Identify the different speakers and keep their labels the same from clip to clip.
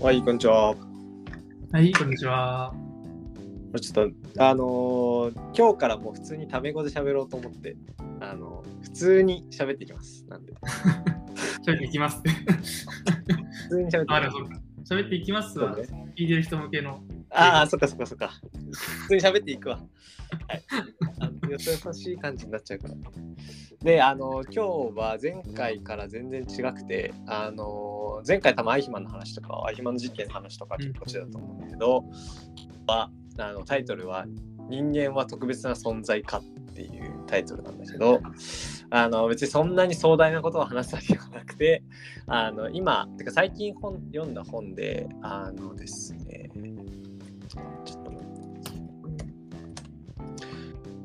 Speaker 1: はい、こんにちは。
Speaker 2: はい、こんにちは。
Speaker 1: ちょっと、あのー今日からもう普通にタメ語で喋ろうと思って、あの普通に喋っていきます。なんで、
Speaker 2: 喋っていきます。
Speaker 1: 普通に喋っていき
Speaker 2: あ、
Speaker 1: ま。
Speaker 2: ですそうか。喋っていきますわ。
Speaker 1: そう
Speaker 2: 聞いてる人向けの。
Speaker 1: ああ、そっかそっかそっか。普通に喋っていくわ。はい。よそよしい感じになっちゃうから。で、あの今日は前回から全然違くて、あの前回多分アイヒマンの話とか、アイヒマンの事件の話とか結構してたと思うんだけど、はあのタイトルは「人間は特別な存在か」っていうタイトルなんだけどあの別にそんなに壮大なことを話すわけではなくてあの今てか最近本読んだ本であのですね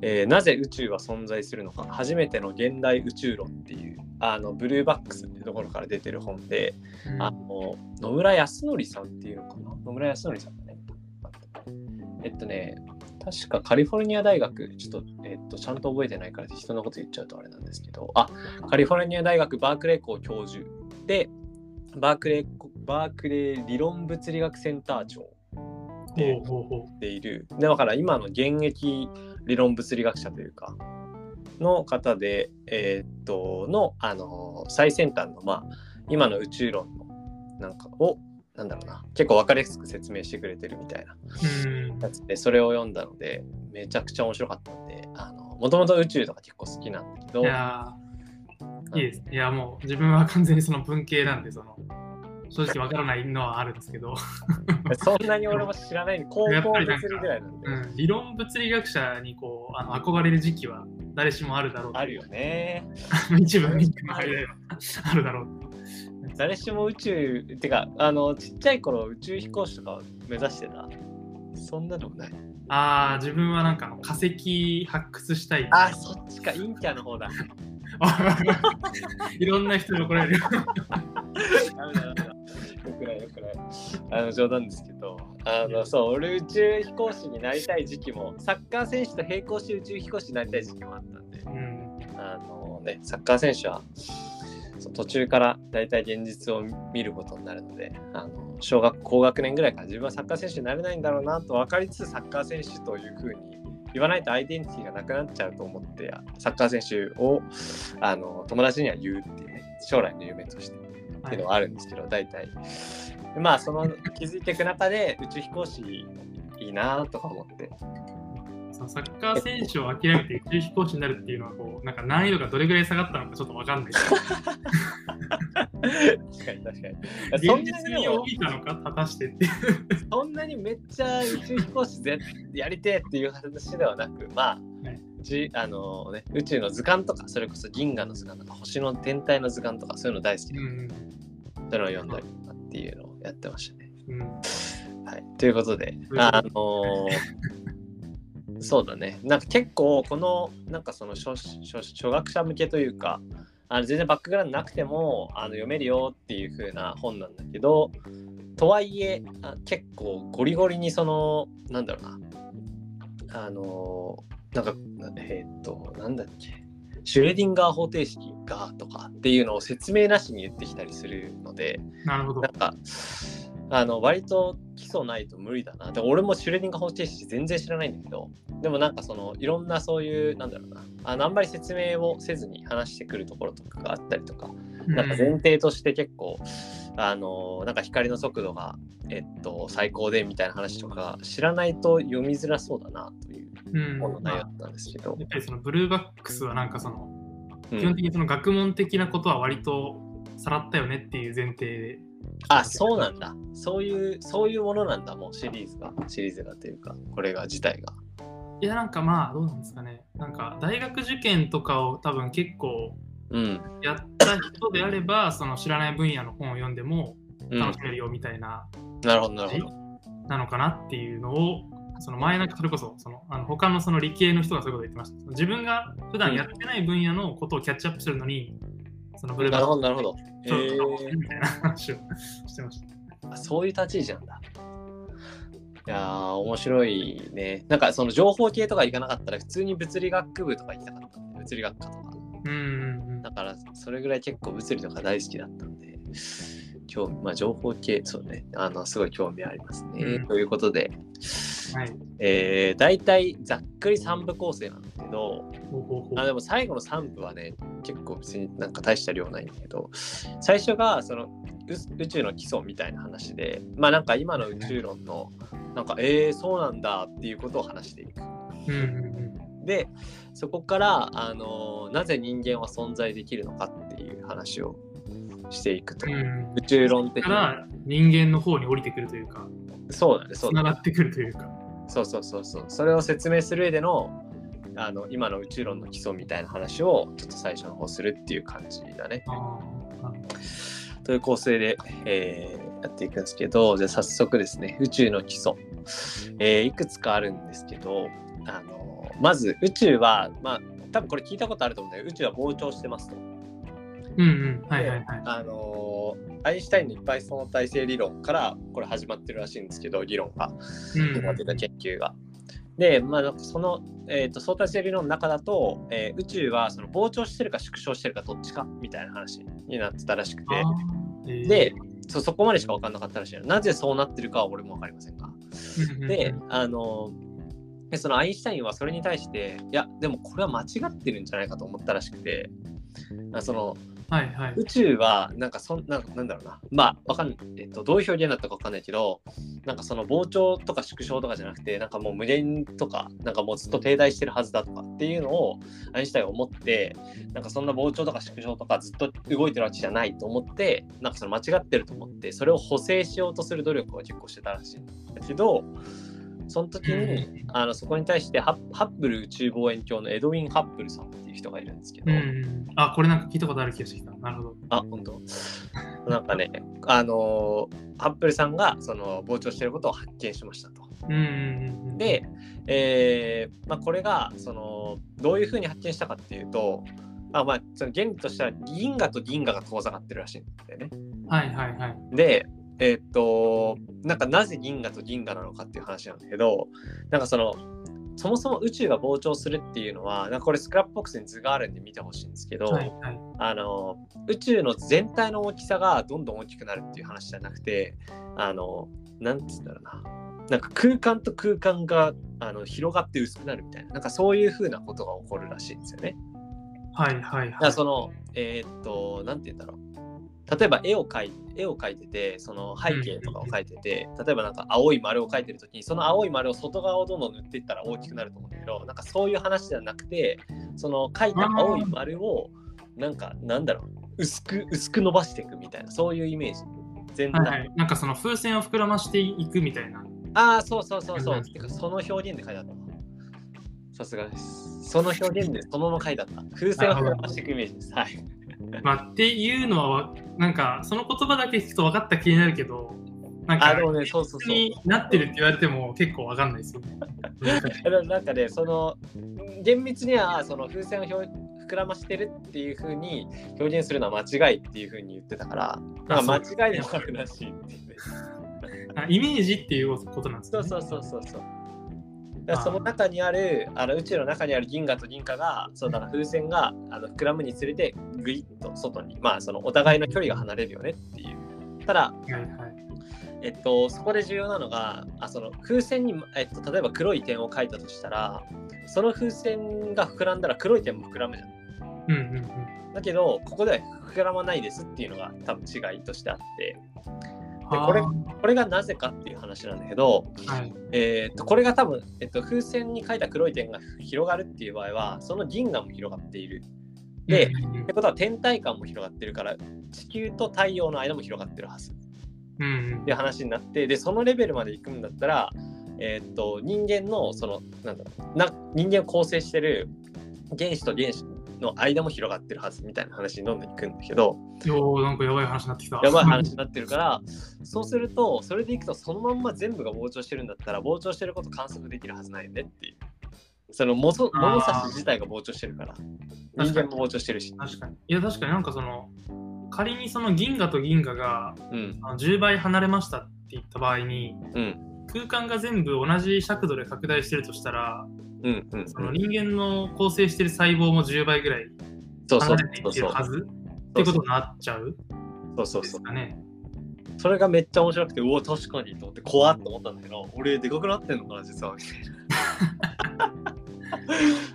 Speaker 1: えーなぜ宇宙は存在するのか。初めての現代宇宙論っていうあのブルーバックスっていうところから出てる本で、
Speaker 2: うん。
Speaker 1: あの野村康則さんっていうのかな。野村康則さんだね。えっとね、確かカリフォルニア大学、ちょっと、えっと、ちゃんと覚えてないから人のこと言っちゃうとあれなんですけど、あ、カリフォルニア大学バークレー校教授で、バークレー、バークレー理論物理学センター長で
Speaker 2: ほうほうほ
Speaker 1: ている、でだから今の現役理論物理学者というか、の方で、えーっと、の、あの、最先端の、まあ、今の宇宙論の、なんかを、なんだろうな、結構分かりやすく説明してくれてるみたいな。やつで、それを読んだので、めちゃくちゃ面白かったんで、あの、もともと宇宙とか結構好きなんだけど
Speaker 2: い、やーいいです。いや、もう自分は完全にその文系なんで、その、正直わからないのはあるんですけど、
Speaker 1: そんなに俺も知らない、高校物理ぐらいなんで、
Speaker 2: うん、理論物理学者にこうあの憧れる時期は誰しもあるだろう。
Speaker 1: あるよね。
Speaker 2: 一部民間の間ではあるだろう。
Speaker 1: 誰しも宇宙、てか、あの、ちっちゃい頃宇宙飛行士とか目指してた？そんなのもない。
Speaker 2: ああ、自分はなんか化石発掘したい。
Speaker 1: あ、そっちか、陰キャの方だ。
Speaker 2: いろんな人に怒られる。
Speaker 1: ダメだダメだ。よくないよくない。あの冗談ですけど、あのそう、俺宇宙飛行士になりたい時期も、サッカー選手と並行して宇宙飛行士になりたい時期もあったんで、
Speaker 2: うん。
Speaker 1: あのね、サッカー選手は途中から大体現実を見ることになるので、あの小学高学年ぐらいから自分はサッカー選手になれないんだろうなと分かりつつサッカー選手というふうに言わないとアイデンティティがなくなっちゃうと思ってサッカー選手をあの友達には言うっていうね将来の夢としてっていうのはあるんですけど、大体。まあその気づいていく中で宇宙飛行士いいなとか思って。
Speaker 2: そのサッカー選手を諦めて宇宙飛行士になるっていうのはこうなんか難易度がどれぐらい下がったのかちょっとわかんない。
Speaker 1: 確かに確かに。そん
Speaker 2: 現実
Speaker 1: なに
Speaker 2: 帯びたのか果たしてって。
Speaker 1: そんなにめっちゃ宇宙飛行士ぜやりてえっていう話ではなく、まあ、
Speaker 2: はいう
Speaker 1: ちあのね、宇宙の図鑑とか、それこそ銀河の図鑑とか、星の天体の図鑑とか、そういうの大好きで、
Speaker 2: うん。
Speaker 1: そういうのを読んだりとかっていうのをやってましたね。
Speaker 2: うん。
Speaker 1: はい、ということで、
Speaker 2: うん
Speaker 1: あのーそうだね、なんか結構、この、なんかその初学者向けというか、あの全然バックグラウンドなくてもあの読めるよっていう風な本なんだけど、とはいえあ結構ゴリゴリにそのなんだろうなあのなんかえーっとなんだっけ。シュレディンガー方程式がとかっていうのを説明なしに言ってきたりするので
Speaker 2: なるほど。
Speaker 1: な。んかあの割と基礎ないと無理だな。で俺もシュレディンガー方程式全然知らないんだけどでもなんかそのいろんなそういうなんだろうな。あのあんまり説明をせずに話してくるところとかがあったりとかなんか前提として結構、あのなんか光の速度が、えっと、最高でみたいな話とか知らないと読みづらそうだなと本の内容だ
Speaker 2: ま
Speaker 1: ったんですけど。
Speaker 2: あ、やっぱりそのブルーバックスはなんかその
Speaker 1: うん。
Speaker 2: 基本的にその学問的なことは割とさらったよねっていう前提で。
Speaker 1: あそうなんだ。そういうそういうものなんだもうシリーズが。シリーズがというかこれが自体が。
Speaker 2: いやなんかまあどうなんですかね。なんか大学受験とかを多分結構
Speaker 1: うん、
Speaker 2: やった人であればその知らない分野の本を読んでも
Speaker 1: うん、
Speaker 2: 楽しめるよみたいな
Speaker 1: なるほどなるほど。
Speaker 2: なのかなっていうのをその前なんかそれこそそのあの他のその理系の人がそういうこと言ってました。自分が普段やってない分野のことをキャッチアップするのに、そのブルー
Speaker 1: なる
Speaker 2: バック
Speaker 1: ほどなるほどえ
Speaker 2: みたいな話をしてました。
Speaker 1: あそういう立ち位置なんだいやー面白いねなんかその情報系とか行かなかったら普通に物理学部とか行きたかった物理学科とか
Speaker 2: うんうんうん
Speaker 1: だからそれぐらい結構物理とか大好きだったんで興味、まあ、情報系、そうね、あの、すごい興味ありますね。
Speaker 2: うん
Speaker 1: ということで、
Speaker 2: はい。
Speaker 1: えー、大体ざっくり3部構成なんだけど、あでも最後の3部はね、結構別になんか大した量ないんだけど、最初がその宇宇宙の基礎みたいな話で、まあなんか今の宇宙論の、なんか、えー、そうなんだっていうことを話していく。で、そこから、あのなぜ人間は存在できるのかっていう話をしていくと。
Speaker 2: うん。うん。
Speaker 1: 宇宙論的
Speaker 2: か
Speaker 1: な。
Speaker 2: ら人間の方に降りてくるというか、
Speaker 1: そうだね、そうだね。
Speaker 2: つながってくるというか。
Speaker 1: そうそうそうそう。それを説明する上での、あの今の宇宙論の基礎みたいな話をちょっと最初の方するっていう感じだね。という構成で、えーやっていくんですけど、じゃあ早速ですね、宇宙の基礎、えーいくつかあるんですけど、あのまず宇宙は、まあ、多分これ聞いたことあると思うんだけど、宇宙は膨張してますと。
Speaker 2: うんうん。はいはいはい。
Speaker 1: あのアインシュタインのいっぱい相対性理論からこれ始まってるらしいんですけど、理論が、
Speaker 2: うん
Speaker 1: 今出た研究が。で、まあ、その、えー、と相対性理論の中だと、えー宇宙はその膨張してるか縮小してるかどっちかみたいな話になってたらしくて、
Speaker 2: えー
Speaker 1: で、そそこまでしか分かんなかったらしいの。なぜそうなってるかは俺も分かりませんが。で、あの、でそのアインシュタインはそれに対して、いや、でもこれは間違ってるんじゃないかと思ったらしくて、あその
Speaker 2: はいはい。
Speaker 1: 宇宙はなんかそんなんなんだろうな、まあ、わかん、えっと、どういう表現だったか分かんないけど、なんかその膨張とか縮小とかじゃなくて、なんかもう無限とか、なんかもうずっと停滞してるはずだとかっていうのをアインシュタインは思って、なんかそんな膨張とか縮小とかずっと動いてるわけじゃないと思って、なんかその間違ってると思って、それを補正しようとする努力を結構してたらしいんだけど、その時に、あのそこに対してハッハッブル宇宙望遠鏡のエドウィン・ハッブルさんっていう人がいるんですけど、
Speaker 2: うんうん。あ、これなんか聞いたことある気がしてきた。なるほど。
Speaker 1: あ、本当。なんかね、あのーハッブルさんがその膨張していることを発見しましたと。
Speaker 2: うんうん。
Speaker 1: で、えーまあ、これがそのどういうふうに発見したかっていうと、あまあ、その原理としては銀河と銀河が遠ざかってるらしいんだよね。
Speaker 2: はいはいはい。
Speaker 1: で、えーっと、なんかなぜ銀河と銀河なのかっていう話なんだけど、なんかその、そもそも宇宙が膨張するっていうのは、なんかこれスクラップボックスに図があるんで見てほしいんですけど、
Speaker 2: はいはい。
Speaker 1: あの宇宙の全体の大きさがどんどん大きくなるっていう話じゃなくてあのなんつうんだろうななんか空間と空間があの広がって薄くなるみたいななんかそういうふうなことが起こるらしいんですよね。
Speaker 2: はいはいはい。
Speaker 1: らそのえーっとなんて言うんだろう例えば絵を描い絵を描いててその背景とかを描いてて例えばなんか青い丸を描いてる時にその青い丸を外側をどんどん塗っていったら大きくなると思うんだけどなんかそういう話じゃなくてその描いた青い丸をなんかなんだろう薄く薄く伸ばしていくみたいなそういうイメージ。全体、
Speaker 2: はいはい。なんかその風船を膨らましていくみたいな。
Speaker 1: ああそうそうそうそう。
Speaker 2: うん
Speaker 1: てかその表現で書いてあった。わさすがです。その表現でそのまま書いてあった。風船を膨らましていくイメージです。はい
Speaker 2: まあっていうのはわ、なんかその言葉だけ聞くと分かった気になるけど、なんか
Speaker 1: ねそうそうそう
Speaker 2: になってるって言われても結構分かんないですよね。
Speaker 1: なんかね、その厳密にはその風船を表膨らましてるっていう風に表現するのは間違いっていう風に言ってたから、なんか間違いでもあるらしいっていう
Speaker 2: イメージっていうことなんですね。
Speaker 1: そうそうそうそうそう。その中にあるあの宇宙の中にある銀河と銀河がそうだから風船があの膨らむにつれてグイッと外にまあそのお互いの距離が離れるよねっていうただ
Speaker 2: はいはい。
Speaker 1: えっと、そこで重要なのがあその風船に、えっと、例えば黒い点を描いたとしたらその風船が膨らんだら黒い点も膨らむじゃん。
Speaker 2: うんうんうん。
Speaker 1: だけどここでは膨らまないですっていうのが多分違いとしてあってでこれ
Speaker 2: は
Speaker 1: これがなぜかっていう話なんだけど、
Speaker 2: あはい。
Speaker 1: えっとこれが多分、えっと、風船に描いた黒い点が広がるっていう場合はその銀河も広がっている。で、ってことは天体間も広がってるから地球と太陽の間も広がってるはず。
Speaker 2: うんうん
Speaker 1: っていう話になってでそのレベルまで行くんだったら、えーっと人間のそのなんだろうな人間を構成してる原子と原子の間も広がってるはずみたいな話にどんどん行くんだけど
Speaker 2: よーなんかやばい話になってきた。
Speaker 1: やばい話になってるからそうするとそれでいくとそのまんま全部が膨張してるんだったら膨張してること観測できるはずないよねっていう。そのもそ
Speaker 2: あー
Speaker 1: 物差し自体が膨張してるから人間も膨張してるし。
Speaker 2: 確かに。いや、確かになんかその、仮にその銀河と銀河が
Speaker 1: うん
Speaker 2: あの10倍離れましたって言った場合に、
Speaker 1: うん
Speaker 2: 空間が全部同じ尺度で拡大してるとしたら、
Speaker 1: うんうん
Speaker 2: その人間の構成してる細胞も10倍ぐらい
Speaker 1: そうそう
Speaker 2: 離れていって
Speaker 1: そうそう
Speaker 2: るはずってことになっちゃう
Speaker 1: そうそうそう。
Speaker 2: ですかね。
Speaker 1: それがめっちゃ面白くて、うわ、確かにと思って、怖っと思ったんだけど、俺、でかくなってんのかな、実は、みたいな。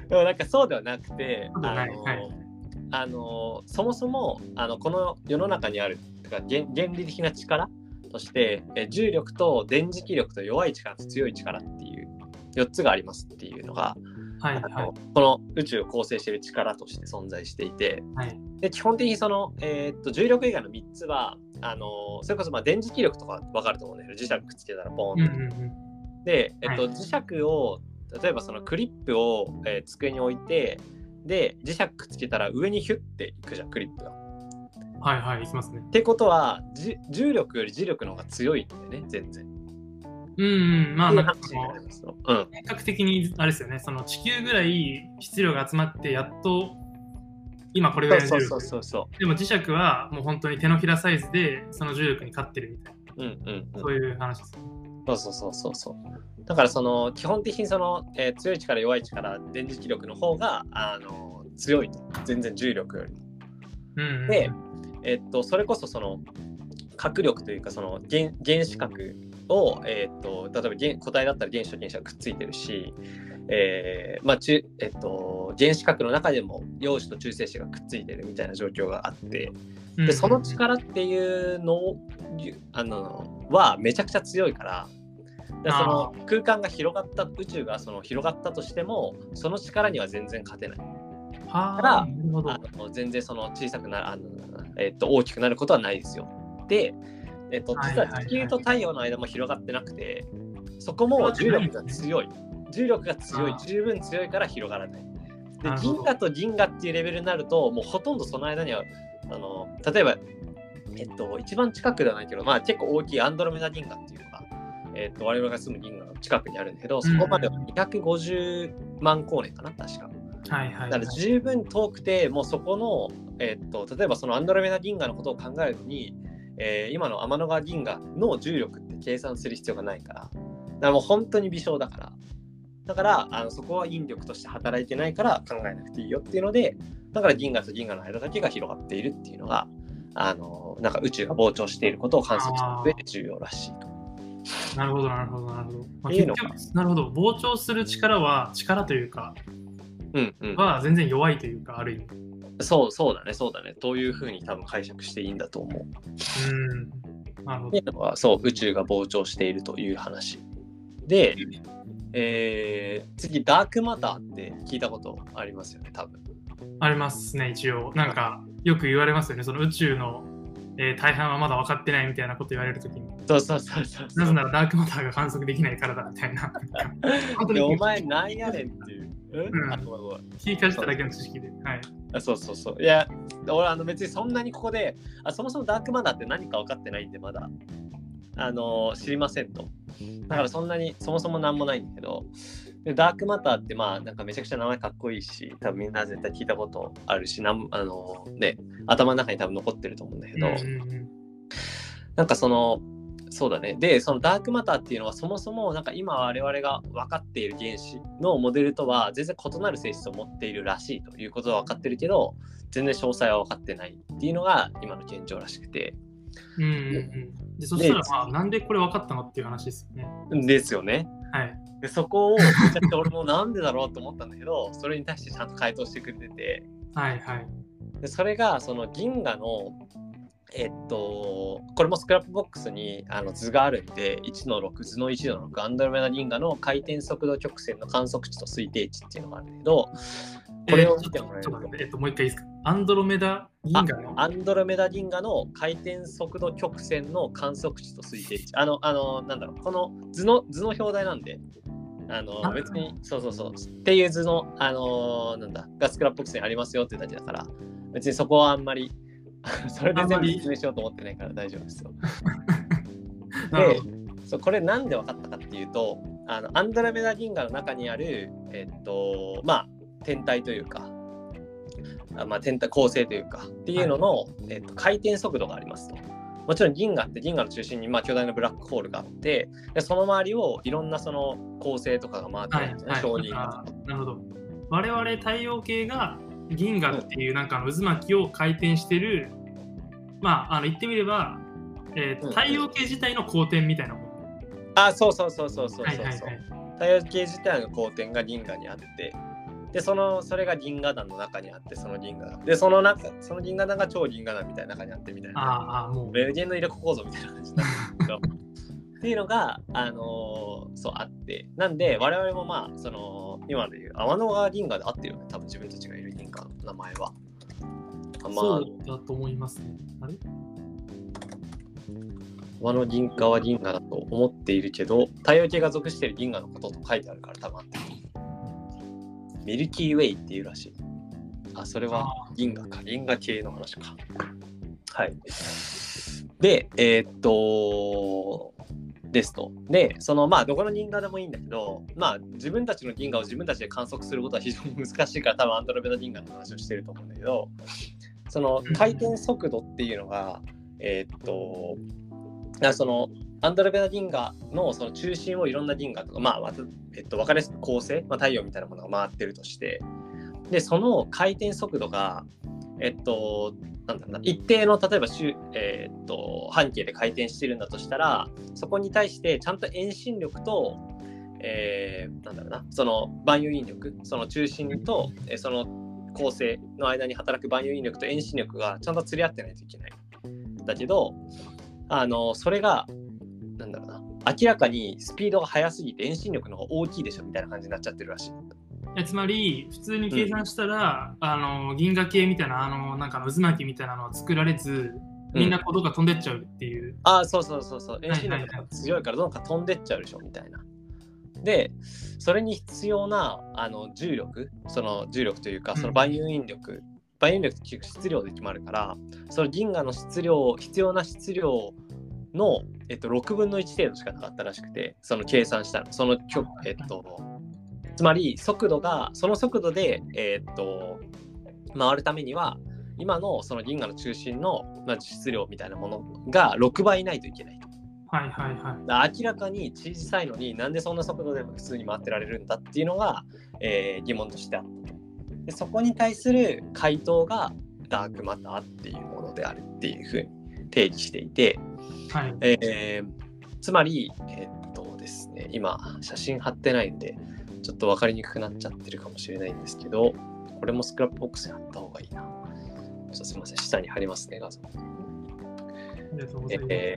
Speaker 1: でもなんかそうではなくて、あの
Speaker 2: はい。
Speaker 1: あのそもそもあのこの世の中にあるてか原原理的な力としてえ重力と電磁気力と弱い力と強い力っていう4つがありますっていうのが、
Speaker 2: はいはい
Speaker 1: この宇宙を構成している力として存在していて
Speaker 2: はい。
Speaker 1: で基本的にその、えーっと重力以外の3つはあのそれこそまあ電磁気力とか分かると思うんだけど磁石くっつけたらポーンと
Speaker 2: うんうんうん。
Speaker 1: で、えっと、
Speaker 2: はい
Speaker 1: 磁石を例えばそのクリップを、えー机に置いてで磁石くっつけたら上にヒュッていくじゃんクリップが。
Speaker 2: はいはい、いきますね。
Speaker 1: ってことはじ重力より磁力の方が強いんだよね全然。
Speaker 2: うんうん、まあ、なんか
Speaker 1: 話
Speaker 2: そ
Speaker 1: うん
Speaker 2: 感覚的にあれですよね、その地球ぐらい質量が集まって、やっと今これぐらいの重力
Speaker 1: そうそうそうそ
Speaker 2: でも磁石はもう本当に手のひらサイズでその重力に勝ってるみたいな、
Speaker 1: う。うんうんうん
Speaker 2: そういう話ですね。
Speaker 1: そうそうそうそうそう。だからその基本的にその、えー強い力弱い力電磁気力の方があの強いと全然重力よりも。
Speaker 2: うんうんうん、
Speaker 1: でえっと、それこそその核力というかその原原子核を、えっと、例えば原固体だったら原子と原子がくっついてるし、えーまあ中えっと、原子核の中でも陽子と中性子がくっついてるみたいな状況があってでその力っていうのをあのはめちゃくちゃ強いから。でその空間が広がった宇宙がその広がったとしてもその力には全然勝てない
Speaker 2: は
Speaker 1: から
Speaker 2: あ、なるほど。
Speaker 1: あの全然その小さくなるあの、えっと大きくなることはないですよ。で、えっと実は地球と太陽の間も広がってなくて、そこも重力が強い。重力が強い。十分強いから広がらない。で銀河と銀河っていうレベルになると、もうほとんどその間には、あの例えば、えっと、一番近くではないけど、まあ結構大きいアンドロメダ銀河っていうのが、えっと、我々が住む銀河の近くにあるんだけど、そこまでは250万光年かな、確か。
Speaker 2: はいはい、
Speaker 1: だから十分遠くて、もうそこの、えっと、例えばそのアンドロメダ銀河のことを考えるのに、えー今の天の川銀河の重力って計算する必要がないから、だからもう本当に微小だから。だから、あのそこは引力として働いてないから考えなくていいよっていうので、だから銀河と銀河の間だけが広がっているっていうのが、あのなんか宇宙が膨張していることを観測する上で重要らしいと。
Speaker 2: なるほど、なるほど、なるほど。まあ、
Speaker 1: いうのが
Speaker 2: 結局、なるほど、膨張する力は、力というか、
Speaker 1: うんうん。
Speaker 2: は全然弱いというか、ある意味。
Speaker 1: そうそうだね、そうだね。というふうに多分解釈していいんだと思う。
Speaker 2: うん。なるほど
Speaker 1: はそう宇宙が膨張しているという話で、えー次ダークマターって聞いたことありますよね多分
Speaker 2: ありますね、一応。なんか、よく言われますよね、その宇宙の、えー大半はまだ分かってないみたいなこと言われるときに。
Speaker 1: そうそうそうそう
Speaker 2: なぜならダークマターが観測できないからだみたいな。本当に
Speaker 1: でお前なんやねんっていう、うん
Speaker 2: うん聞き返しただけの知識で。はい。
Speaker 1: あそうそうそう。いや俺あの別にそんなにここであそもそもダークマターって何か分かってないんでまだ。あの知りませんと。だからそんなにそもそも何もないんだけど。でダークマターってまあなんかめちゃくちゃ名前かっこいいし多分みんな絶対聞いたことあるしなんあのね頭の中に多分残ってると思うんだけど、なんかそのそうだねでそのダークマターっていうのはそもそもなんか今我々が分かっている原子のモデルとは全然異なる性質を持っているらしいということは分かってるけど全然詳細は分かってないっていうのが今の現状らしくて
Speaker 2: うんうんうん。で、そしたら、まあ、なんでこれ分かったのっていう話ですよね。
Speaker 1: ですよね
Speaker 2: はい。
Speaker 1: でそこを俺もなんでだろうと思ったんだけどそれに対してちゃんと回答してくれてて
Speaker 2: はいはい。
Speaker 1: でそれがその銀河のえっとこれも Scrapbox にあの図があるんで1の6図の1の6アンドロメダ銀河の回転速度曲線の観測値と推定値っていうのがあるけどこれを見てもらえると
Speaker 2: ちょっと待ってえっと、もう一回いいですか？アンドロメダ銀河の。
Speaker 1: アンドロメダ銀河の回転速度曲線の観測値と推定値あのあのなんだろうこの図の図の表題なんであの
Speaker 2: あ
Speaker 1: 別にそうそうそうっていう図のあのなんだが Scrapbox にありますよっていうだけだから別にそこはあんまり それで全部説明しようと思ってないから大丈夫ですよ。
Speaker 2: なるほど。
Speaker 1: そうこれなんで分かったかっていうとあのアンドロメダ銀河の中にあるえっとまあ天体というかあまあ天体構成というかっていうのの、えっと、回転速度がありますと。もちろん銀河って銀河の中心にまあ巨大なブラックホールがあってでその周りをいろんなその構成とかが回って
Speaker 2: はい
Speaker 1: るんですね、
Speaker 2: はい
Speaker 1: 表人
Speaker 2: あーなるほど。我々太陽系が銀河っていうなんかの渦巻きを回転してる、まあ、あの言ってみれば、えー太陽系自体の公転みたいなもの。
Speaker 1: あ、そうそうそうそうそうそうそう。
Speaker 2: はいはいはい。
Speaker 1: 太陽系自体の光点が銀河にあって、で、その、それが銀河団の中にあって、その銀河団。で、その中、その銀河団が超銀河団みたいな中にあってみたいな。
Speaker 2: あーあー、もう。
Speaker 1: ベルゲンの入れ子構造みたいな感じなんですけど。っていうのが、あのーそうあって、なんで、我々もまあ、その、今でいう天の川銀河で合ってるよね、多分自分たちがいる銀河の名前は。あまあ、
Speaker 2: そうだと思いますね。あれ？
Speaker 1: 天の銀河は銀河だと思っているけど、太陽系が属している銀河のことと書いてあるから多分合ってる。ミルキーウェイっていうらしい。あ、それは銀河か、銀河系の話か。はい。で、えーっと、ですと。で、そのまあ、どこの銀河でもいいんだけど、まあ、自分たちの銀河を自分たちで観測することは非常に難しいから、多分アンドロメダ銀河の話をしてると思うんだけど、その回転速度っていうのが、えーっと、あそのアンドロメダ銀河のその中心をいろんな銀河とか、まあ、えっと、分かりやすく恒星、まあ、太陽みたいなものが回ってるとして、で、その回転速度が、えっと、なんだろうな、一定の、例えば周、えーっと、半径で回転してるんだとしたら、そこに対してちゃんと遠心力と、えーなんだろうな、その万有引力、その中心と、えーその恒星の間に働く万有引力と遠心力がちゃんと釣り合ってないといけない。だけど、あの、それが、なんだろうな、明らかにスピードが速すぎて遠心力の方が大きいでしょみたいな感じになっちゃってるらしい。
Speaker 2: えつまり、普通に計算したら、あの銀河系みたいな、あのなんかの渦巻きみたいなのは作られず、みんなこうどっか飛んでっちゃうっていう。
Speaker 1: ああ、そうそうそうそう。遠心力が強いからどんどん飛んでっちゃうでしょみたいな。で、それに必要なあの重力、その重力というか、
Speaker 2: うん。
Speaker 1: その万有引力、万有引力って質量で決まるから、その銀河の質量、必要な質量の、えっと、6分の1程度しかなかったらしくて、その計算したら、そのきょ、えっと、つまり速度が、その速度で、えっと、回るためには、今のその銀河の中心の、まあ、質量みたいなものが6倍ないといけないと。
Speaker 2: はいはいはい。
Speaker 1: 明らかに小さいのになんでそんな速度でも普通に回ってられるんだっていうのが、えー疑問としてあったとでそこに対する回答がダークマターっていうものであるっていうふうに定義していて、
Speaker 2: はい、
Speaker 1: えーつまりえーっとですね今写真貼ってないんでちょっと分かりにくくなっちゃってるかもしれないんですけどこれも Scrapbox に貼った方がいいなちょっとすいません下に貼りますね画像。え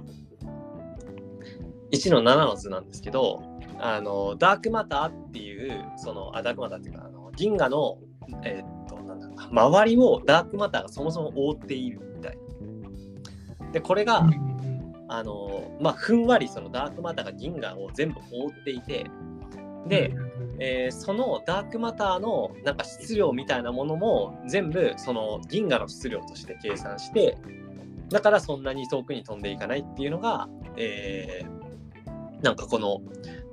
Speaker 1: 1の7の図なんですけどあのダークマターっていうそのあダークマターっていうかあの銀河の、えーっとなんだろうな周りをダークマターがそもそも覆っているみたいな。でこれが、あのまあ、ふんわりそのダークマターが銀河を全部覆っていてで、
Speaker 2: うん
Speaker 1: えーそのダークマターのなんか質量みたいなものも全部その銀河の質量として計算してだからそんなに遠くに飛んでいかないっていうのが、えーなんかこの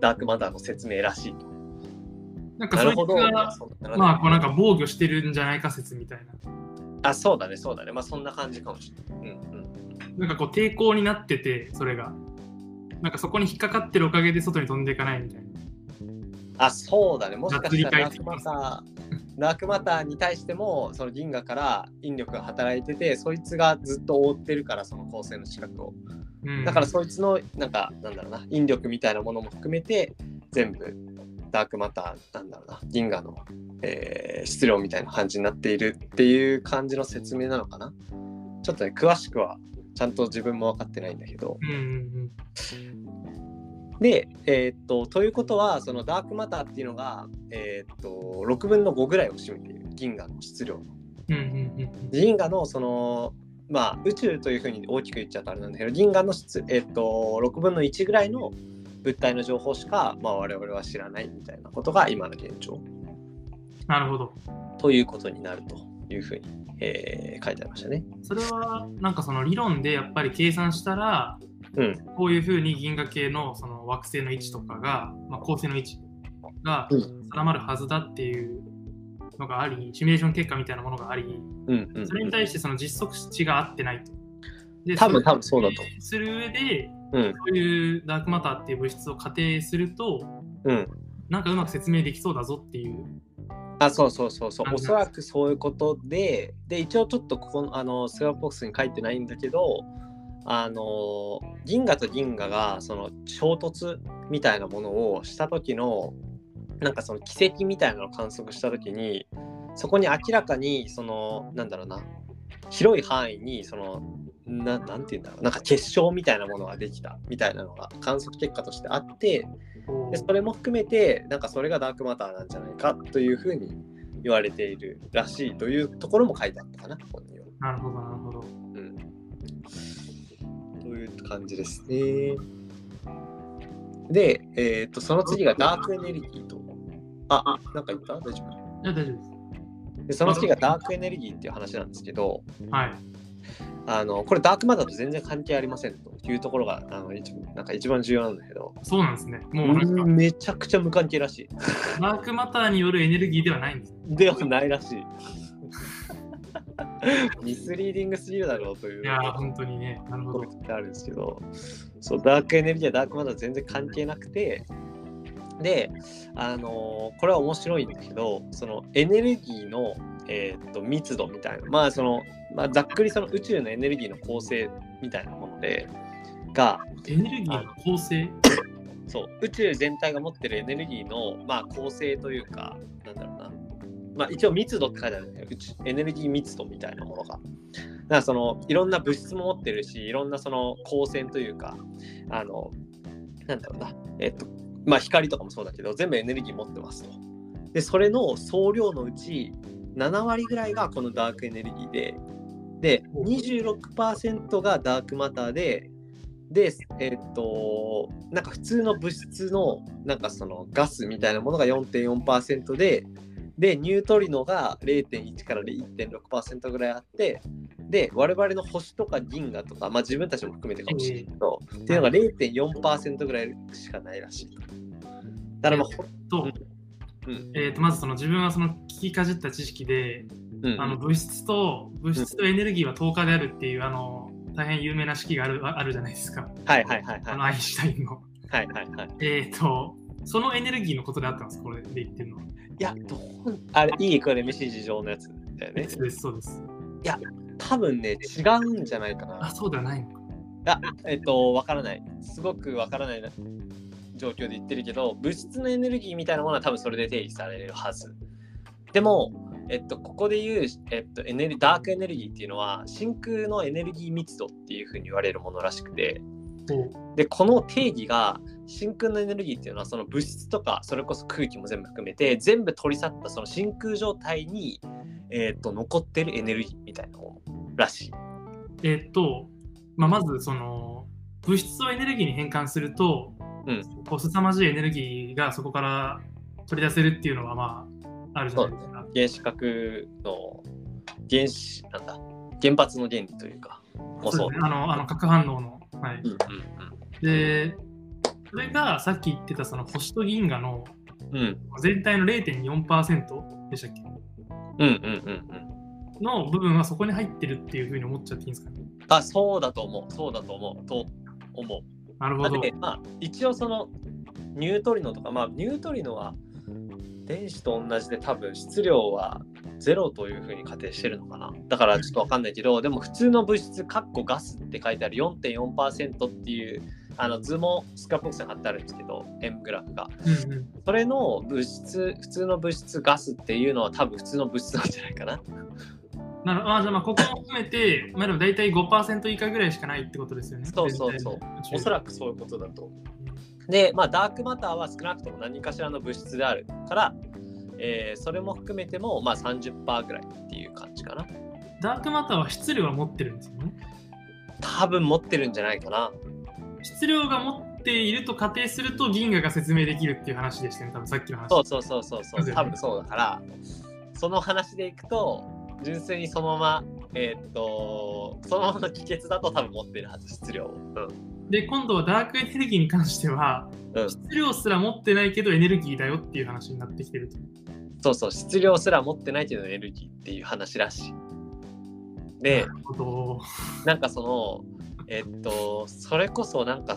Speaker 1: ダークマターの説明らしいと。
Speaker 2: なんかそいつ
Speaker 1: なるほど。
Speaker 2: が、まあ、こうなんか防御してるんじゃないか説みたいな。
Speaker 1: あ、そうだね、そうだね。まあそんな感じかもしれない。うんうん。
Speaker 2: なんかこう抵抗になってて、それが。なんかそこに引っかかってるおかげで外に飛んでいかないみたいな。
Speaker 1: あ、そうだね。もしかしたらダクマター、クマターに対しても、その銀河から引力が働いてて、そいつがずっと覆ってるから、その光線の近くを。
Speaker 2: うん、
Speaker 1: だからそいつの、なんか、なんだろうな、引力みたいなものも含めて、全部、ダークマター、なんだろうな、銀河の、えー質量みたいな感じになっているっていう感じの説明なのかな。ちょっとね、詳しくは、ちゃんと自分も分かってないんだけど。
Speaker 2: うんうん
Speaker 1: で、えーっと、ということは、そのダークマターっていうのが、えーっと、6分の5ぐらいを占めている、銀河の質量の。
Speaker 2: うん。うんうんうん
Speaker 1: 銀河のその、まあ、宇宙というふうに大きく言っちゃうとあれなんだけど、銀河の質、えーっと、6分の1ぐらいの物体の情報しか、まあ、我々は知らないみたいなことが今の現状
Speaker 2: なるほど。
Speaker 1: ということになるというふうに、えー書いてありましたね。
Speaker 2: それはなんかその理論でやっぱり計算したら、
Speaker 1: うん。
Speaker 2: こういうふうに銀河系のその惑星の位置とかが、まあ、恒星の位置が
Speaker 1: うん
Speaker 2: 定まるはずだっていうのがあり、シミュレーション結果みたいなものがあり、
Speaker 1: うんうん、
Speaker 2: それに対してその実測値が合ってないと。で
Speaker 1: 多分多分そうだと
Speaker 2: する上で、
Speaker 1: うん
Speaker 2: そういうダークマターっていう物質を仮定すると、
Speaker 1: うん。
Speaker 2: なんかうまく説明できそうだぞっていう。
Speaker 1: あ、そうそうそうそう。
Speaker 2: うん
Speaker 1: おそらくそういうことで、で、一応ちょっとここの、あの、スラップボックスに書いてないんだけど、あの銀河と銀河がその衝突みたいなものをした時のなんかその軌跡みたいなのを観測した時にそこに明らかにそのなんだろうな広い範囲にそのななんて言うんだろうなんか結晶みたいなものができたみたいなのが観測結果としてあってでそれも含めてなんかそれがダークマターなんじゃないかというふうに言われているらしいというところも書いてあったかな本には。
Speaker 2: なるほどなるほど。
Speaker 1: うん、という感じですね。で、えーっとその次がダークエネルギーと。あ、なんか言った？大丈夫？
Speaker 2: いや大丈夫です。
Speaker 1: でその次がダークエネルギーっていう話なんですけど、
Speaker 2: はい。
Speaker 1: あのこれダークマターと全然関係ありませんというところがあの一なんか一番重要なんだけど、
Speaker 2: そうなんですね。もう
Speaker 1: めちゃくちゃ無関係らしい。
Speaker 2: ダークマターによるエネルギーではないんです。
Speaker 1: ではないらしい。ミスリーディングすぎるだろうという。
Speaker 2: いやー、本当にね。なるほど。
Speaker 1: コメ。ントあるんですけど、そう、ダークエネルギーはダークマターと全然関係なくて、で、あのーこれは面白いんだけど、そのエネルギーの、えーっと密度みたいな、まあその、まあ、ざっくりその宇宙のエネルギーの構成みたいなもので、が、
Speaker 2: エネルギーの構成？
Speaker 1: そう宇宙全体が持ってるエネルギーの、まあ、構成というか、まあ、一応密度って書いてあるんだよエネルギー密度みたいなものが。だからそのいろんな物質も持ってるしいろんなその光線というかあのなんだろうなえっとまあ光とかもそうだけど全部エネルギー持ってますと。でそれの総量のうち7割ぐらいがこのダークエネルギーでで26%がダークマターでで、えっと、なんか普通の物質の、なんかそのガスみたいなものが4.4%で、で、ニュートリノが0.1から1.6%ぐらいあって、で、我々の星とか銀河とか、まあ自分たちも含めてかもしれないけど、っていうのが0.4%ぐらいしかないらしいと。だからまあ、ほ
Speaker 2: と、
Speaker 1: うん、
Speaker 2: えー、とまずその自分はその聞きかじった知識で、
Speaker 1: うん、
Speaker 2: あの物質と物質とエネルギーは10日であるっていうあの大変有名な式があるあるじゃないですか。
Speaker 1: はいはいはいはい。
Speaker 2: あのアインシュタインの。
Speaker 1: はいはいはい。
Speaker 2: えっ、と、そのエネルギーのことであったんです、これで言ってるのは。
Speaker 1: いや、どうあれ、いいこれ、メッセージ上のやつだよね。
Speaker 2: そうです、そうです。
Speaker 1: 多分ね、違うんじゃないかな。
Speaker 2: あ、そうではないのか。
Speaker 1: あ、えっと、わからない。すごくわからないな状況で言ってるけど、物質のエネルギーみたいなものは多分それで定義されるはず。でも、えっと、ここで言う、えっと、エネルダークエネルギーっていうのは、真空のエネルギー密度っていうふうに言われるものらしくて、
Speaker 2: お
Speaker 1: で、この定義が、真空のエネルギーっていうのは、その物質とか、それこそ空気も全部含めて、全部取り去ったその真空状態に、えっと、残ってるエネルギーみたいなものらしい。
Speaker 2: えっ、と、まあ、まずその物質をエネルギーに変換すると、
Speaker 1: うん
Speaker 2: こう凄まじいエネルギーがそこから取り出せるっていうのはまああるじゃないですか。
Speaker 1: 原子核の原子なんだ原発の原理というかもそう
Speaker 2: ね。あのあの核反応の。はい。
Speaker 1: うん
Speaker 2: で、それがさっき言ってたその星と銀河の全体の0.4%でしたっけ？
Speaker 1: うんうんうんうん。
Speaker 2: の部分はそこに入ってるっていうふうに思っちゃっていいんですかね？
Speaker 1: あそうだと思う。そうだと思う。と思う。
Speaker 2: なるほど。
Speaker 1: で、まあ、一応そのニュートリノとかまあニュートリノは電子と同じで多分質量はゼロというふうに仮定してるのかな。だからちょっとわかんないけどでも普通の物質カッコガスって書いてある4.4%っていうあの図も Scrapbox に貼ってあるんですけど円グラフが
Speaker 2: うんうん
Speaker 1: それの物質普通の物質ガスっていうのは多分普通の物質なんじゃないかな
Speaker 2: なるあじゃあまあここも含めて、まあ、でも大体5%以下ぐらいしかないってことですよね。
Speaker 1: そうそうそうおそらくそういうことだとで、まあ、ダークマターは少なくとも何かしらの物質であるから、えーそれも含めても、まあ、30%ぐらいっていう感じかな。
Speaker 2: ダークマターは質量は持ってるんですよね。
Speaker 1: 多分持ってるんじゃないかな。
Speaker 2: 質量が持っていると仮定すると銀河が説明できるっていう話でしたね、多分さっきの話。
Speaker 1: そうそうそうそうそう、多分そうだから、その話でいくと、純粋にそのまま、えーっと、そのままの帰結だと多分持ってるはず、質量を。うん。
Speaker 2: で、今度はダークエネルギーに関しては、
Speaker 1: うん、
Speaker 2: 質量すら持ってないけどエネルギーだよっていう話になってきてると。
Speaker 1: そうそう、質量すら持ってないけどエネルギーっていう話らしい。で
Speaker 2: な、るほど。
Speaker 1: なんかその、えっと、それこそなんか、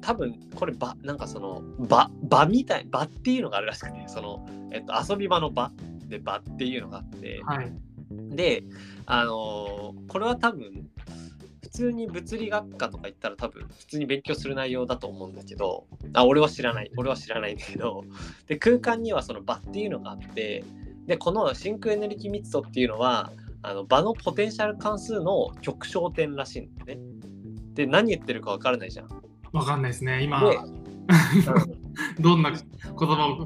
Speaker 1: 多分これ場、なんかその場、場みたい、場っていうのがあるらしくて、その、えっと、遊び場の場で場っていうのがあって、
Speaker 2: はい。
Speaker 1: で、あのーこれは多分、普通に物理学科とか言ったら多分普通に勉強する内容だと思うんだけどあ俺は知らない俺は知らないんだけどで空間にはその場っていうのがあってでこの真空エネルギー密度っていうのはあの場のポテンシャル関数の極小点らしいんだよね。で何言ってるか分からないじゃん。
Speaker 2: わかんないですね。今、
Speaker 1: で
Speaker 2: どんな言葉を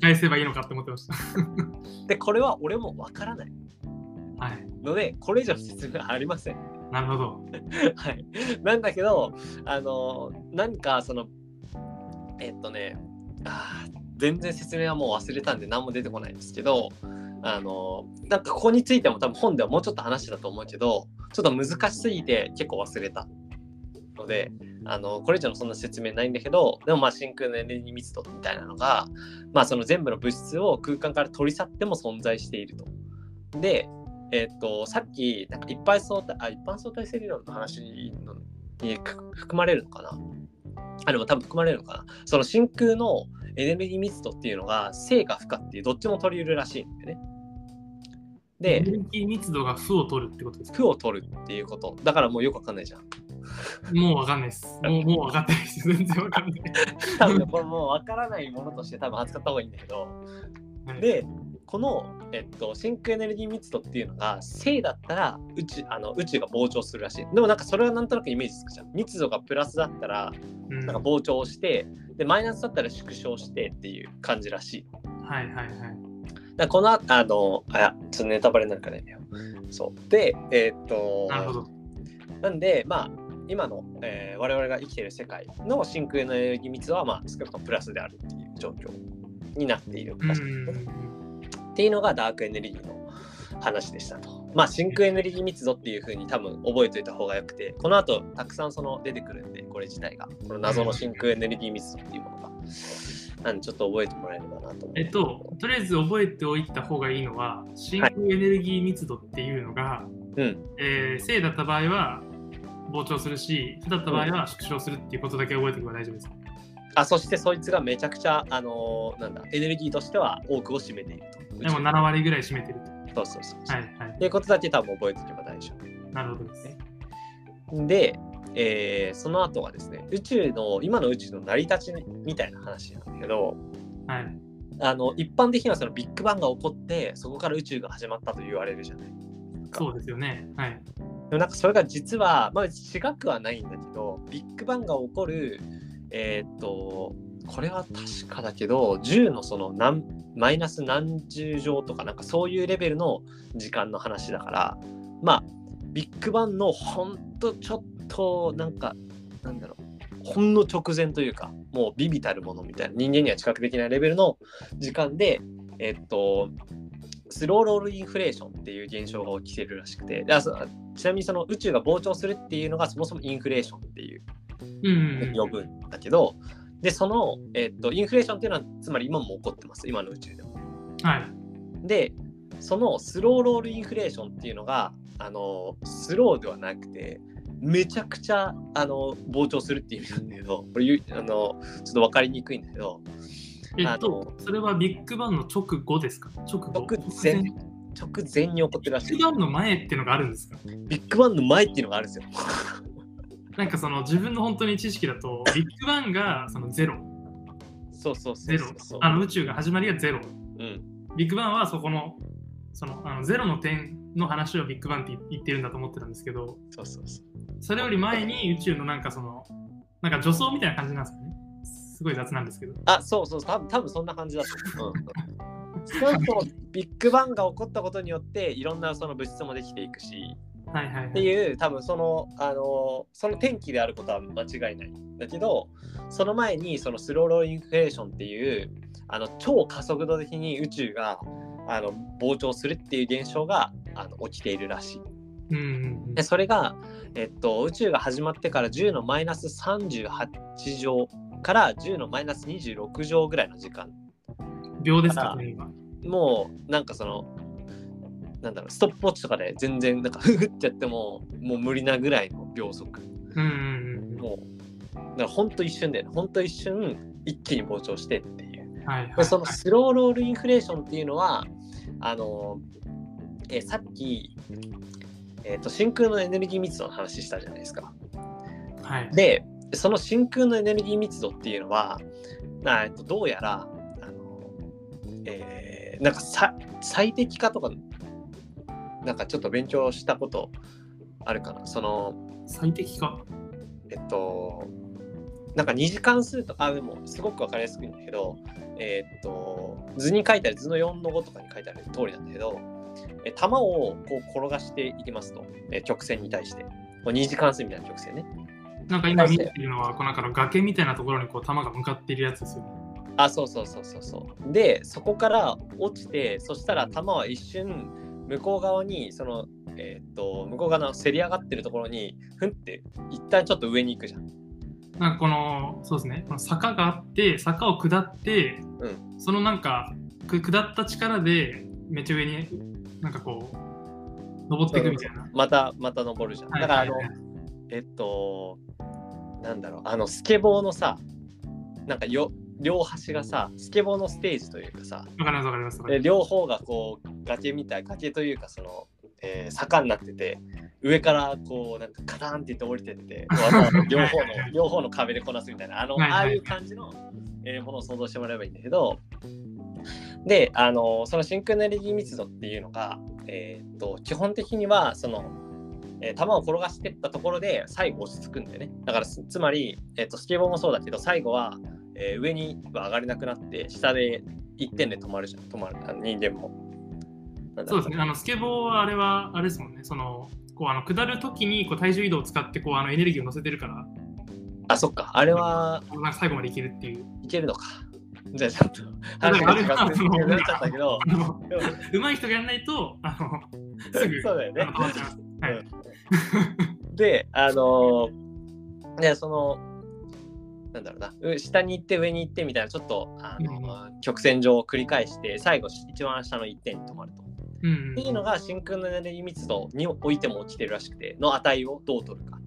Speaker 2: 返せばいいのかって思ってました。
Speaker 1: でこれは俺も分からない
Speaker 2: はい。
Speaker 1: のでこれ以上説明はありません。
Speaker 2: なるほど。
Speaker 1: はい、なんだけどあの何かそのえっとねあー全然説明はもう忘れたんで何も出てこないんですけどあのなんかここについても多分本ではもうちょっと話したと思うけどちょっと難しすぎて結構忘れたのであのこれ以上のそんな説明ないんだけどでもまあ真空のエネルギー密度みたいなのが、まあ、その全部の物質を空間から取り去っても存在していると。でえっとさっきなんか一般相対あ一般相対性理論の話のに含まれるのかな？あでも多分含まれるのかな？その真空のエネルギー密度っていうのが正か負かっていうどっちも取り得るらしいんだよね。で
Speaker 2: エネルギー密度が負を取るってことですか？
Speaker 1: 負を取るっていうことだからもうよくわかんないじゃん。
Speaker 2: もうわかんないです。もうもうわかんないです。全然わかんない。
Speaker 1: 多分これもうわからないものとして多分扱った方がいいんだけど
Speaker 2: はい、
Speaker 1: でこの、えっと、真空エネルギー密度っていうのが正だったら宇宙あの宇宙が膨張するらしい。でもなんかそれはなんとなくイメージつくじゃん。密度がプラスだったら
Speaker 2: うん。
Speaker 1: なんか膨張してでマイナスだったら縮小してっていう感じらしい。
Speaker 2: はいはいはい。
Speaker 1: だこのああのあやちょっとネタバレになるからねそう。でえっと
Speaker 2: なるほど。
Speaker 1: なんでまあ今の、えー我々が生きている世界の真空エネルギー密度はまあ少なくともプラスであるっていう状況になっている
Speaker 2: うん
Speaker 1: らしいですねっていうのがダークエネルギーの話でしたと。まあ真空エネルギー密度っていうふうに多分覚えておいた方がよくて、この後たくさんその出てくるんで、これ自体が、この謎の真空エネルギー密度っていうものが。なんでちょっと覚えてもらえればなと。
Speaker 2: えっと、とりあえず覚えておいた方がいいのは、真空エネルギー密度っていうのが、
Speaker 1: うん。
Speaker 2: えー正だった場合は膨張するし、負だった場合は縮小するっていうことだけ覚えておけば大丈夫です。
Speaker 1: あ、そしてそいつがめちゃくちゃ、あのーなんだ、エネルギーとしては多くを占めていると。
Speaker 2: でも7割ぐらい占めてると。
Speaker 1: そうそうそう。
Speaker 2: はいはい
Speaker 1: っ。ていうことだけ多分覚えておけば大丈
Speaker 2: なるほどです。
Speaker 1: 夫。で、えーその後はですね、宇宙の、今の宇宙の成り立ちみたいな話なんだけど、
Speaker 2: はい。
Speaker 1: あの一般的にはそのビッグバンが起こってそこから宇宙が始まったと言われるじゃない。
Speaker 2: そうですよね。はい。
Speaker 1: でもなんかそれが実は、まあ、違くはないんだけどビッグバンが起こるえーっとこれは確かだけど10のその何マイナス何十乗とかなんかそういうレベルの時間の話だからまあビッグバンのほんとちょっとなんかなんだろうほんの直前というかもうビビたるものみたいな人間には近くできないレベルの時間でえっとスローロールインフレーションっていう現象が起きてるらしくてであそちなみにその宇宙が膨張するっていうのがそもそもインフレーションっていう
Speaker 2: うんうん。
Speaker 1: 呼ぶんだけど、でその、えっとインフレーションっていうのはつまり今も起こってます今の宇宙でも。
Speaker 2: うん。はい。
Speaker 1: でそのスローロールインフレーションっていうのがあのスローではなくてめちゃくちゃあの膨張するっていう意味なんだけどこれゆあのちょっと分かりにくいんだけどあ
Speaker 2: えっと
Speaker 1: の、
Speaker 2: それはビッグバンの直後ですか？直後。
Speaker 1: 直前直前に起こってるらしい
Speaker 2: ビッグバンの前っていうのがあるんですか？
Speaker 1: ビッグバンの前っていうのがあるんですよ。
Speaker 2: なんかその自分の本当に知識だと、ビッグバンがそのゼロ。
Speaker 1: そうそうそうそうそう。
Speaker 2: あの宇宙が始まりがゼロ。
Speaker 1: うん、
Speaker 2: ビッグバンはそこのそのあのゼロの点の話をビッグバンって言ってるんだと思ってたんですけど、
Speaker 1: そうそうそう。
Speaker 2: それより前に宇宙のなんかその、なんか助走みたいな感じなんですかね。すごい雑なんですけど。
Speaker 1: あ、そうそう、多分多分そんな感じだと思う。うん 少なくともビッグバンが起こったことによっていろんなその物質もできていくし
Speaker 2: はいはい、はい。
Speaker 1: っていう多分そのあのその天気であることは間違いないだけどその前にそのスローローインフレーションっていうあの超加速度的に宇宙があの膨張するっていう現象があの起きているらしい。
Speaker 2: うんうんうん
Speaker 1: でそれが、えっと、宇宙が始まってから10のマイナス38乗から10のマイナス26乗ぐらいの時間
Speaker 2: 秒です
Speaker 1: だか。もうなんかそのなんだろうストップウォッチとかで全然なんかフフってやってももう無理なぐらいの秒速
Speaker 2: うんうんうん。
Speaker 1: もうだからほんと一瞬でほんと一瞬一気に膨張してっていう
Speaker 2: はいはい、
Speaker 1: でそのスローロールインフレーションっていうのはあの、えーさっきえー、と真空のエネルギー密度の話したじゃないですか。
Speaker 2: はい。
Speaker 1: でその真空のエネルギー密度っていうのはあえっとどうやらあの、えーなんかさ最適化とかなんかちょっと勉強したことあるかな。その
Speaker 2: 最適化？
Speaker 1: えっとなんか2次関数とあでもすごく分かりやすくいいんだけどえっと図に書いてある図の4の5とかに書いてある通りなんだけどえ球をこう転がしていきますと、え曲線に対して。こう2次関数みたいな曲線ね。
Speaker 2: なんか今見てるのは、こうなんかの崖みたいなところにこう弾が向かっているやつですよね。
Speaker 1: あそうそうそうそうそう。でそこから落ちてそしたら球は一瞬向こう側にそのえっと向こう側のせり上がってるところにふんって一旦ちょっと上に行くじゃん。
Speaker 2: なんかこの、そうですね、この坂があって、坂を下って、
Speaker 1: う
Speaker 2: そのなんか、く下った力で、めっちゃ上に、なんかこう、登っていくみたいな。
Speaker 1: またまた登るじゃん。
Speaker 2: はい
Speaker 1: だからあの、
Speaker 2: はいはい
Speaker 1: えっと、なんだろう、あの、スケボーのさ、なんかよ両端がさ、スケボーのステージというかさ、
Speaker 2: わかりますわかりますわかり
Speaker 1: で両方がこう、崖みたい、崖というか、その、えー坂になってて、上からこう、なんかカタンって言って降りてって、両方の、両方の壁でこなすみたいな、あの、ああいう感じの、えーものを想像してもらえばいいんだけど、で、あの、その真空のエネルギー密度っていうのが、えーっと、基本的には、その、えー球を転がしていったところで最後落ち着くんだよね。だからつつまり、えー、とスケボーもそうだけど最後は、えー上には上がれなくなって下で1点で止まるじゃん止まる人間も。
Speaker 2: そうですね、あのスケボーはあれは、あれですもんね、その、こうあの下るときにこう体重移動を使ってこうあのエネルギーを乗せてるから、
Speaker 1: あそっかあれは
Speaker 2: なんか最後までいけるっていう。
Speaker 1: いけるのか。じゃあちょっと話が違ってなっちゃったけど
Speaker 2: あの
Speaker 1: でも
Speaker 2: 上手い人がやらないと、あのすぐ
Speaker 1: そうだよね。
Speaker 2: はい。
Speaker 1: であのーねそのなんだろうなう下に行って上に行ってみたいなちょっとあのー曲線上を繰り返して最後一番下の1点に止まると。
Speaker 2: うん
Speaker 1: っていうのが真空のエネルギー密度においても起きてるらしくての値をどう取るか。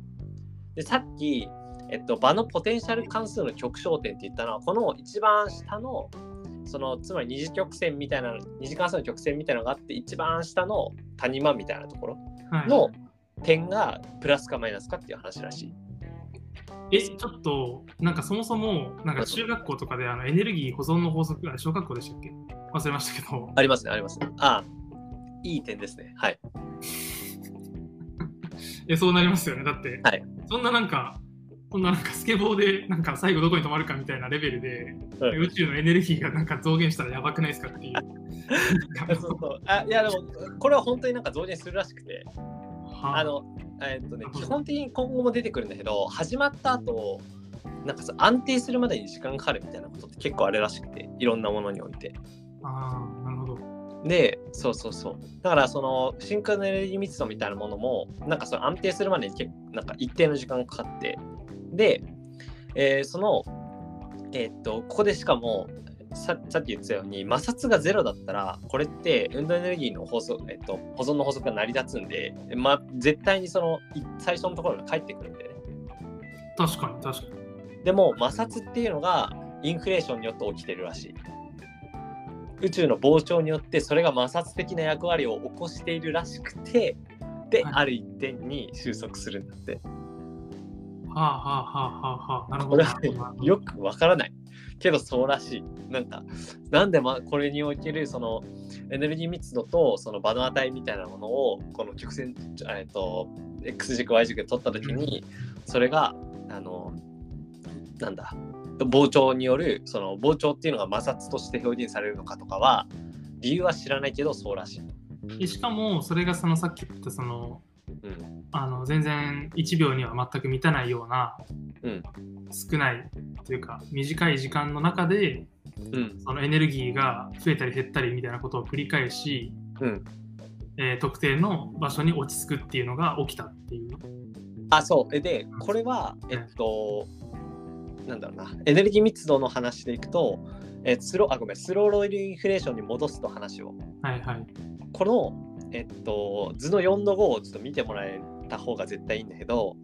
Speaker 1: でさっき、えっと、場のポテンシャル関数の極小点って言ったのはこの一番下のそのつまり二次曲線みたいな二次関数の曲線みたいなのがあって一番下の谷間みたいなところ
Speaker 2: はい
Speaker 1: の点がプラスかマイナスかっていう話らしい。
Speaker 2: え、ちょっと、なんかそもそも、なんか中学校とかであのエネルギー保存の法則、あれ小学校でしたっけ？忘れましたけど、
Speaker 1: ありますねありますね。ああいい点ですね。はい。
Speaker 2: えそうなりますよね。だって、
Speaker 1: はい
Speaker 2: そんななんか、こんななんかスケボーでなんか最後どこに止まるかみたいなレベルで、
Speaker 1: うん
Speaker 2: 宇宙のエネルギーがなんか増減したらやばくないですかっていう。
Speaker 1: そうそうあいやでもこれは本当になんか増減するらしくて。
Speaker 2: は
Speaker 1: あの、えっとね、基本的に今後も出てくるんだけど、始まった後、なんかさ、安定するまでに時間かかるみたいなことって結構あれらしくて、いろんなものにおいて。
Speaker 2: あーなるほど。
Speaker 1: で、そうそうそう。だから、その、真空のエネルギー密度みたいなものも、なんかその安定するまでに結構、なんか一定の時間かかって、で、えーその、えーっと、ここでしかも、ささっき言ってたように摩擦がゼロだったらこれって運動エネルギーの法則、えっと、保存の法則が成り立つんで、まあ、絶対にそのい最初のところに帰ってくるんでね。
Speaker 2: 確かに、確かに。
Speaker 1: でも摩擦っていうのがインフレーションによって起きてるらしい。宇宙の膨張によってそれが摩擦的な役割を起こしているらしくてで、
Speaker 2: はい。
Speaker 1: ある一点に収束するんだって
Speaker 2: はあはあはあはあはあ。なるほど。
Speaker 1: よくわからないけどそうらしいなんかなんでまこれにおけるそのエネルギー密度とその場の値みたいなものをこの曲線えっと X 軸 Y 軸で取った時にそれがあのなんだ膨張によるその膨張っていうのが摩擦として表現されるのかとかは理由は知らないけどそうらしい。
Speaker 2: でしかも、それがそのさっき言ったその、
Speaker 1: うん。
Speaker 2: あの全然1秒には全く満たないような、
Speaker 1: うん。
Speaker 2: 少ないというか短い時間の中で
Speaker 1: うん。
Speaker 2: そのエネルギーが増えたり減ったりみたいなことを繰り返し、
Speaker 1: うん。
Speaker 2: えー特定の場所に落ち着くっていうのが起きたっていう。
Speaker 1: あそう。えでこれはえっとなんだろうな。エネルギー密度の話でいくとえスローあごめんスローロイドインフレーションに戻すと話を。
Speaker 2: はいはい。
Speaker 1: このえっと図の4の5をちょっと見てもらえた方が絶対いいんだけど、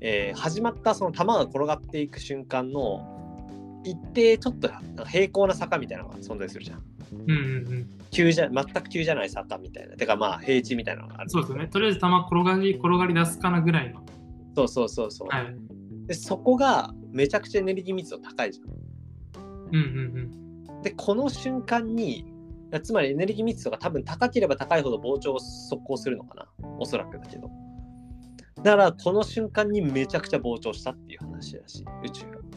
Speaker 1: えー始まったその球が転がっていく瞬間の一定ちょっと平行な坂みたいなのが存在するじゃん。
Speaker 2: うんうんうん。
Speaker 1: 急じゃ全く急じゃない坂みたいな。てかまあ平地みたいなのがある。
Speaker 2: そうですよね。とりあえず球転がり、転がり出すかなぐらいの。
Speaker 1: そうそうそうそう。
Speaker 2: はい。
Speaker 1: でそこがめちゃくちゃエネルギー密度高いじゃ
Speaker 2: うんうん
Speaker 1: ん。で、この瞬間に、つまりエネルギー密度が多分高ければ高いほど膨張を速攻するのかな。おそらくだけど。だからこの瞬間にめちゃくちゃ膨張したっていう話らしい、宇宙が。
Speaker 2: うん。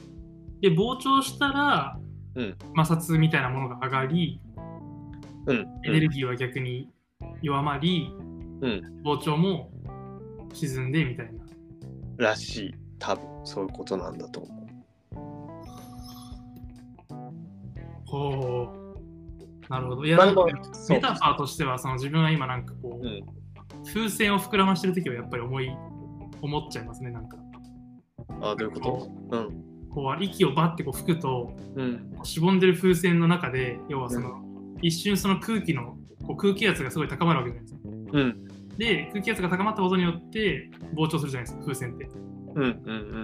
Speaker 2: で、膨張したら、
Speaker 1: うん
Speaker 2: 摩擦みたいなものが上がり、
Speaker 1: うん。
Speaker 2: エネルギーは逆に弱まり、
Speaker 1: うん。
Speaker 2: 膨張も沈んでみたいな。
Speaker 1: らしい。多分そういうことなんだと思う。
Speaker 2: ほう。なるほど。いや、なんかメタファーとしては、その自分は今なんかこう、
Speaker 1: うん。
Speaker 2: 風船を膨らましてる時はやっぱり思い、思っちゃいますね、なんか。
Speaker 1: あ、どういうこと？うん。
Speaker 2: こう息をバッてこう吹くと、
Speaker 1: うん。
Speaker 2: しぼんでる風船の中で、要はその、一瞬その空気のこう空気圧がすごい高まるわけじゃないですか。
Speaker 1: うん。
Speaker 2: で、空気圧が高まったことによって膨張するじゃないですか、風船って。
Speaker 1: うん。う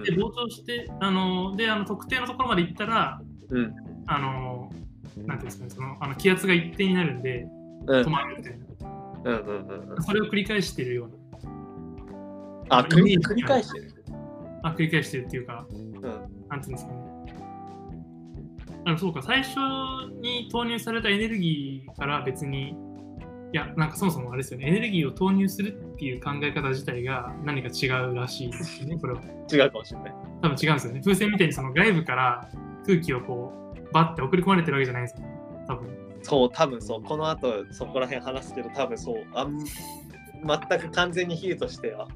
Speaker 1: ん。
Speaker 2: で、膨張して、あの、で、あの特定のところまで行ったら、
Speaker 1: うん。
Speaker 2: あの、なんていうんですかね、そのあの気圧が一定になるんで、
Speaker 1: うん。
Speaker 2: 止まるみたいな。
Speaker 1: うん。うん。うん。
Speaker 2: それを繰り返しているよう
Speaker 1: あ、繰り繰り返してる。
Speaker 2: な、あ繰り返してるっていうか、
Speaker 1: うん。
Speaker 2: なんていうんですかね。あのそうか、最初に投入されたエネルギーから別に、いや、なんかそもそもあれですよね、エネルギーを投入するっていう考え方自体が何か違うらしいですね、これは。
Speaker 1: 違うかもしれない。
Speaker 2: 多分違うんですよね。風船みたいにその外部から空気をこう、バッて送り込まれてるわけじゃないんですよね、多分。
Speaker 1: そう、多分そう。この後、そこら辺話すけど、多分そう。あん全く完全に比喩としては。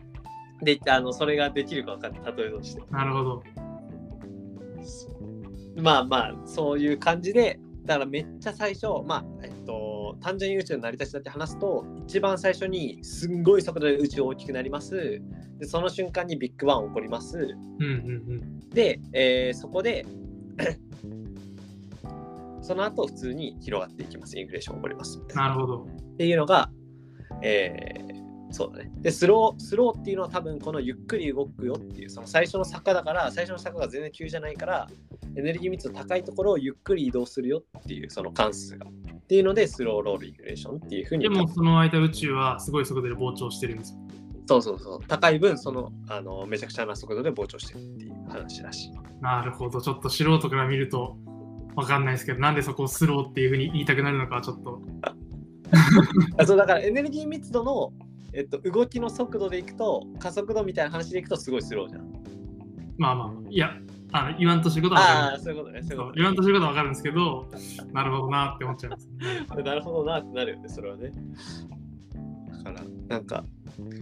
Speaker 1: で、あの、それができるか分かんない。例えとして。
Speaker 2: なるほど。
Speaker 1: まあまあ、そういう感じで、だからめっちゃ最初、まあ、えっと、単純に宇宙の成り立ちだって話すと、一番最初にすんごい速度で宇宙大きくなります。で、その瞬間にビッグバン起こります。
Speaker 2: うんうん
Speaker 1: で、えーそこで、その後普通に広がっていきます。インフレーション起こります。
Speaker 2: うん。なるほど。
Speaker 1: っていうのが、えーそうだね。で、スロー、スローっていうのは多分このゆっくり動くよっていう、その最初の坂だから、最初の坂が全然急じゃないから、エネルギー密度高いところをゆっくり移動するよっていう、その関数が。っていうので、スローロールインフレーションっていうふうに
Speaker 2: でもその間宇宙はすごい速度で膨張してるんですよ。
Speaker 1: そうそうそう。高い分、その、あの、めちゃくちゃな速度で膨張してるっていう話らしい。
Speaker 2: なるほど。ちょっと素人から見るとわかんないですけど、なんでそこをスローっていうふうに言いたくなるのかはちょっと。
Speaker 1: あそうだからエネルギー密度の、えっと、動きの速度でいくと、加速度みたいな話でいくとすごいスローじゃん。
Speaker 2: まあまあまあ、いや、あの言わんとしてることはわかる
Speaker 1: ああ、そういうことね。そう
Speaker 2: 言わんとしてることはわかるんですけど、なるほどなって思っちゃいます。
Speaker 1: と。なるほどなってなるよね、それはね。だから、なんか、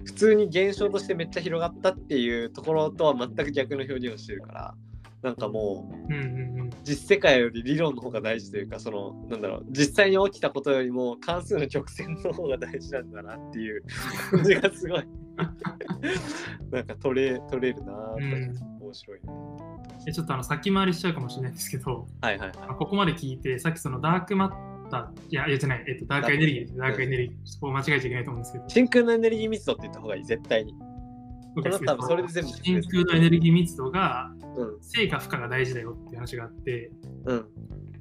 Speaker 1: 普通に現象としてめっちゃ広がったっていうところとは全く逆の表現をしてるから、なんかもう。実世界より理論の方が大事というか、その、なんだろう、実際に起きたことよりも関数の曲線の方が大事なんだなっていう 感じがすごい、なんか取れ、取れるなぁと、
Speaker 2: うん
Speaker 1: 面白いね。
Speaker 2: でちょっとあの先回りしちゃうかもしれないんですけど、
Speaker 1: はいはいはい。
Speaker 2: ここまで聞いて、さっきそのダークマッター、いや、いやじゃない、えっと、ダークエネルギーダークエネルギー。そこを間違えちゃいけないと思うんですけど、
Speaker 1: 真空のエネルギー密度って言った方がいい、絶対に。こ多分それで全部
Speaker 2: 真空のエネルギー密度が、
Speaker 1: うん。
Speaker 2: 正か負荷が大事だよっていう話があって、
Speaker 1: うん。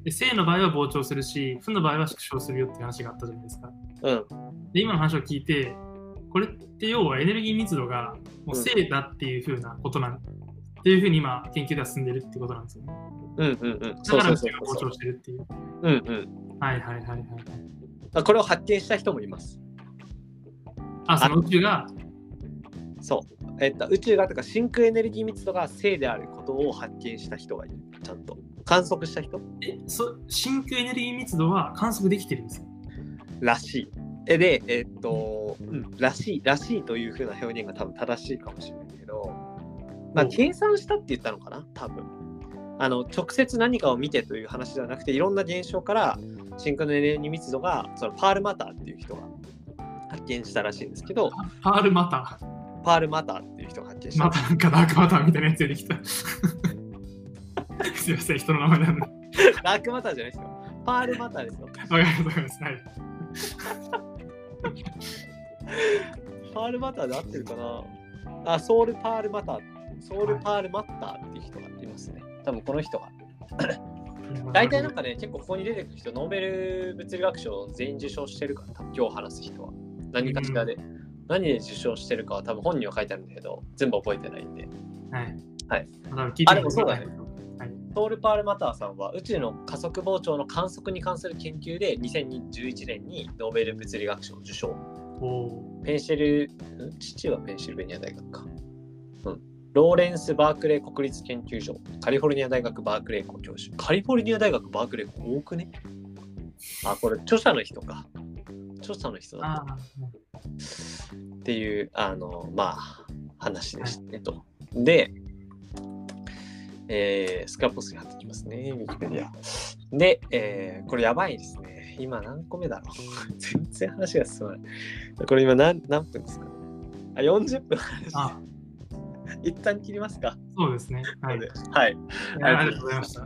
Speaker 2: で正の場合は膨張するし、負の場合は縮小するよっていう話があったじゃないですか。
Speaker 1: うん。
Speaker 2: で、今の話を聞いて、これって要はエネルギー密度がもう正だっていうふうなことなん、っていうふうに今研究では進んでるってことなんですよね。
Speaker 1: うんうんうん。
Speaker 2: だ
Speaker 1: そう
Speaker 2: から
Speaker 1: そうそうそう
Speaker 2: 宇宙が膨張してるっていう。
Speaker 1: うんうん。
Speaker 2: はいはいはいはい。
Speaker 1: あこれを発見した人もいます。
Speaker 2: あ、その宇宙が、
Speaker 1: そう。えっと、宇宙がとか真空エネルギー密度が正であることを発見した人がいる。ちゃんと。観測した人？
Speaker 2: え、そ真空エネルギー密度は観測できてるんですよ。
Speaker 1: らしい。えで、えっと、うん、らしい、らしいというふうな表現が多分正しいかもしれないけど、まあ、
Speaker 2: お
Speaker 1: 計算したって言ったのかな？多分。あの、直接何かを見てという話ではなくて、いろんな現象から真空のエネルギー密度が、そのパールマターっていう人が発見したらしいんですけど、
Speaker 2: パールマタ
Speaker 1: パールマターっていう人が発見し
Speaker 2: ー。
Speaker 1: た
Speaker 2: ま。たなんかダークマターみたいなやつ出てきた。すいません、人の名前なんで。わか
Speaker 1: ダークマターじゃないですよ。パールマターですよ。
Speaker 2: わかりました。はい。
Speaker 1: パールマターで合ってるかな？あ、ソウルパールマター。ソウルパールマッターっていう人がいますね。多分この人が 大体なんかね、結構ここに出てくる人、ノーベル物理学賞全員受賞してるから、今日話す人は。何かしらで。何で受賞してるかは多分本には書いてあるんだけど、全部覚えてないんで。
Speaker 2: はい。
Speaker 1: はい。
Speaker 2: まだ聞いて
Speaker 1: あでもそうだね
Speaker 2: はい。
Speaker 1: トール・パールマターさんは宇宙の加速膨張の観測に関する研究で2011年にノーベル物理学賞を受賞。ペンシル、ん？父はペンシルベニア大学か。うん。ローレンス・バークレー国立研究所、カリフォルニア大学バークレー校教授。カリフォルニア大学バークレー校多くね？あ、これ著者の人か。著者の人だっていう、あの、まあ、話でしたねと。で、えー、スクラップボスに貼ってきますね、ウィキペディア。で、えー、これやばいですね。今何個目だろう 全然話が進まない。これ今何何分ですかあ、40分話一旦切りますか。
Speaker 2: そうですね。はい。
Speaker 1: はい。
Speaker 2: ありがとうございました。